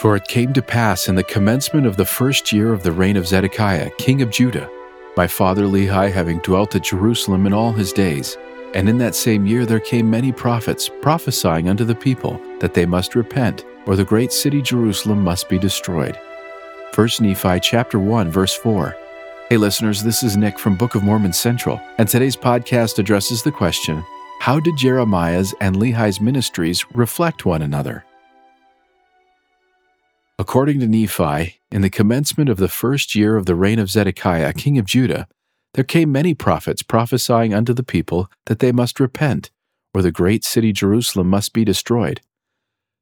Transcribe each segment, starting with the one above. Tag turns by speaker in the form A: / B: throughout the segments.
A: For it came to pass in the commencement of the first year of the reign of Zedekiah, king of Judah, my father Lehi having dwelt at Jerusalem in all his days, and in that same year there came many prophets, prophesying unto the people that they must repent, or the great city Jerusalem must be destroyed. 1 Nephi chapter 1 verse 4. Hey listeners, this is Nick from Book of Mormon Central, and today's podcast addresses the question, how did Jeremiah's and Lehi's ministries reflect one another? According to Nephi, in the commencement of the first year of the reign of Zedekiah, king of Judah, there came many prophets prophesying unto the people that they must repent, or the great city Jerusalem must be destroyed.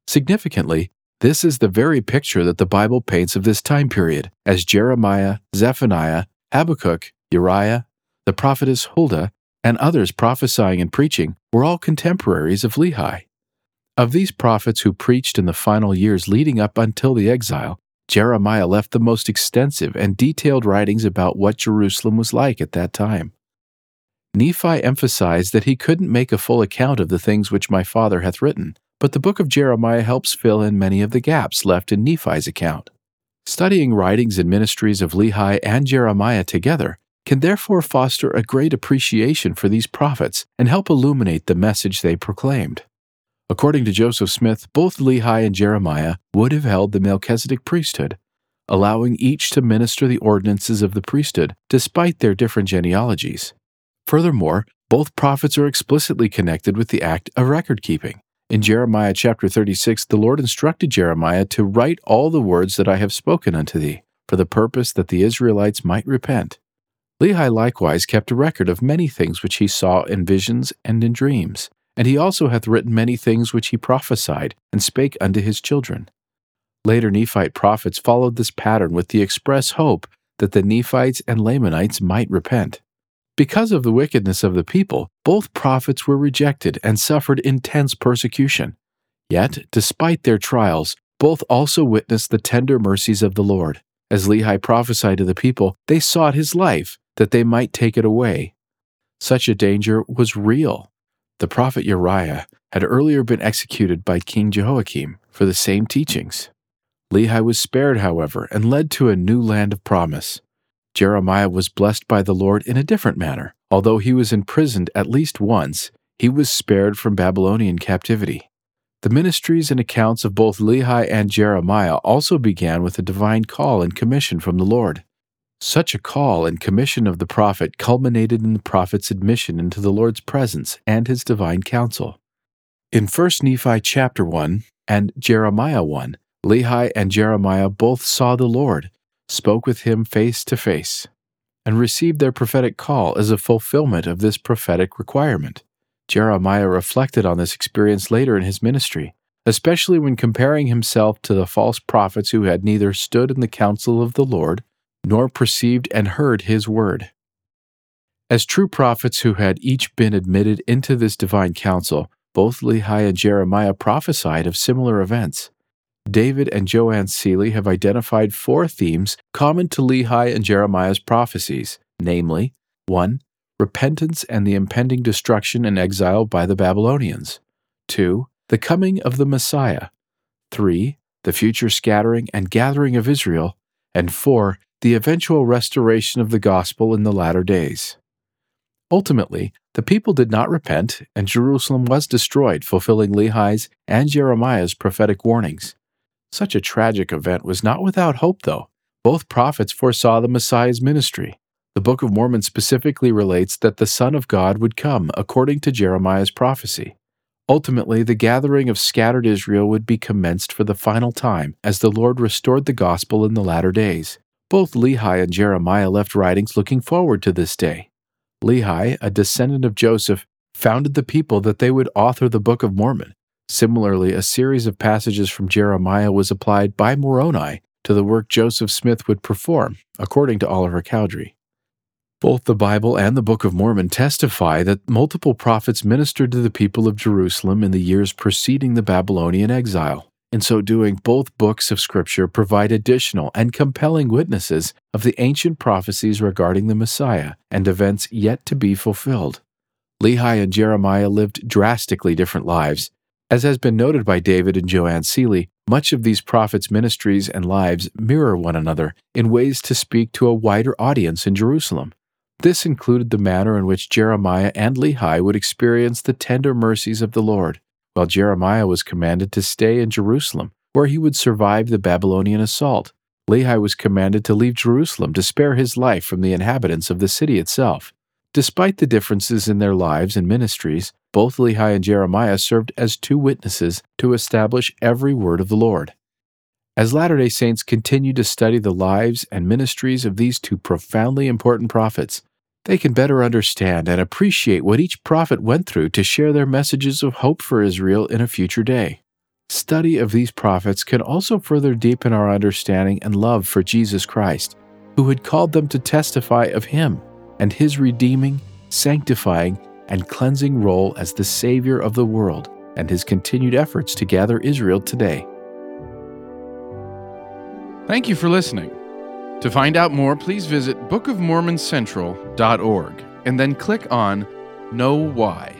A: Significantly, this is the very picture that the Bible paints of this time period, as Jeremiah, Zephaniah, Habakkuk, Uriah, the prophetess Huldah, and others prophesying and preaching were all contemporaries of Lehi. Of these prophets who preached in the final years leading up until the exile, Jeremiah left the most extensive and detailed writings about what Jerusalem was like at that time. Nephi emphasized that he couldn't make a full account of the things which my father hath written, but the book of Jeremiah helps fill in many of the gaps left in Nephi's account. Studying writings and ministries of Lehi and Jeremiah together can therefore foster a great appreciation for these prophets and help illuminate the message they proclaimed. According to Joseph Smith, both Lehi and Jeremiah would have held the Melchizedek priesthood, allowing each to minister the ordinances of the priesthood despite their different genealogies. Furthermore, both prophets are explicitly connected with the act of record keeping. In Jeremiah chapter 36, the Lord instructed Jeremiah to write all the words that I have spoken unto thee, for the purpose that the Israelites might repent. Lehi likewise kept a record of many things which he saw in visions and in dreams, and he also hath written many things which he prophesied and spake unto his children. Later Nephite prophets followed this pattern with the express hope that the Nephites and Lamanites might repent. Because of the wickedness of the people, both prophets were rejected and suffered intense persecution. Yet, despite their trials, both also witnessed the tender mercies of the Lord. As Lehi prophesied to the people, they sought his life, that they might take it away. Such a danger was real, the prophet Uriah had earlier been executed by King Jehoiakim for the same teachings. Lehi was spared, however, and led to a new land of promise. Jeremiah was blessed by the Lord in a different manner. Although he was imprisoned at least once, he was spared from Babylonian captivity. The ministries and accounts of both Lehi and Jeremiah also began with a divine call and commission from the Lord. Such a call and commission of the prophet culminated in the prophet's admission into the Lord's presence and his divine counsel. In 1 Nephi chapter 1 and Jeremiah 1, Lehi and Jeremiah both saw the Lord, spoke with him face to face, and received their prophetic call as a fulfillment of this prophetic requirement. Jeremiah reflected on this experience later in his ministry, especially when comparing himself to the false prophets who had neither stood in the counsel of the Lord nor perceived and heard his word. As true prophets who had each been admitted into this divine council, both Lehi and Jeremiah prophesied of similar events. David and Joanne Seely have identified four themes common to Lehi and Jeremiah's prophecies, namely 1. Repentance and the impending destruction and exile by the Babylonians. 2. The coming of the Messiah. 3. The future scattering and gathering of Israel. And 4 the eventual restoration of the gospel in the latter days. Ultimately, the people did not repent, and Jerusalem was destroyed, fulfilling Lehi's and Jeremiah's prophetic warnings. Such a tragic event was not without hope, though. Both prophets foresaw the Messiah's ministry. The Book of Mormon specifically relates that the Son of God would come according to Jeremiah's prophecy. Ultimately, the gathering of scattered Israel would be commenced for the final time as the Lord restored the gospel in the latter days. Both Lehi and Jeremiah left writings looking forward to this day. Lehi, a descendant of Joseph, founded the people that they would author the Book of Mormon. Similarly, a series of passages from Jeremiah was applied by Moroni to the work Joseph Smith would perform, according to Oliver Cowdery. Both the Bible and the Book of Mormon testify that multiple prophets ministered to the people of Jerusalem in the years preceding the Babylonian exile. In so doing, both books of Scripture provide additional and compelling witnesses of the ancient prophecies regarding the Messiah and events yet to be fulfilled. Lehi and Jeremiah lived drastically different lives, As has been noted by David and Joanne Seely, much of these prophets' ministries and lives mirror one another in ways to speak to a wider audience in Jerusalem. This included the manner in which Jeremiah and Lehi would experience the tender mercies of the Lord, while Jeremiah was commanded to stay in Jerusalem, where he would survive the Babylonian assault. Lehi was commanded to leave Jerusalem to spare his life from the inhabitants of the city itself. Despite the differences in their lives and ministries, both Lehi and Jeremiah served as two witnesses to establish every word of the Lord. As Latter day Saints continue to study the lives and ministries of these two profoundly important prophets, they can better understand and appreciate what each prophet went through to share their messages of hope for Israel in a future day. Study of these prophets can also further deepen our understanding and love for Jesus Christ, who had called them to testify of Him and His redeeming, sanctifying, and cleansing role as the Savior of the world and His continued efforts to gather Israel today.
B: Thank you for listening. To find out more, please visit bookofmormoncentral.org and then click on KnoWhy.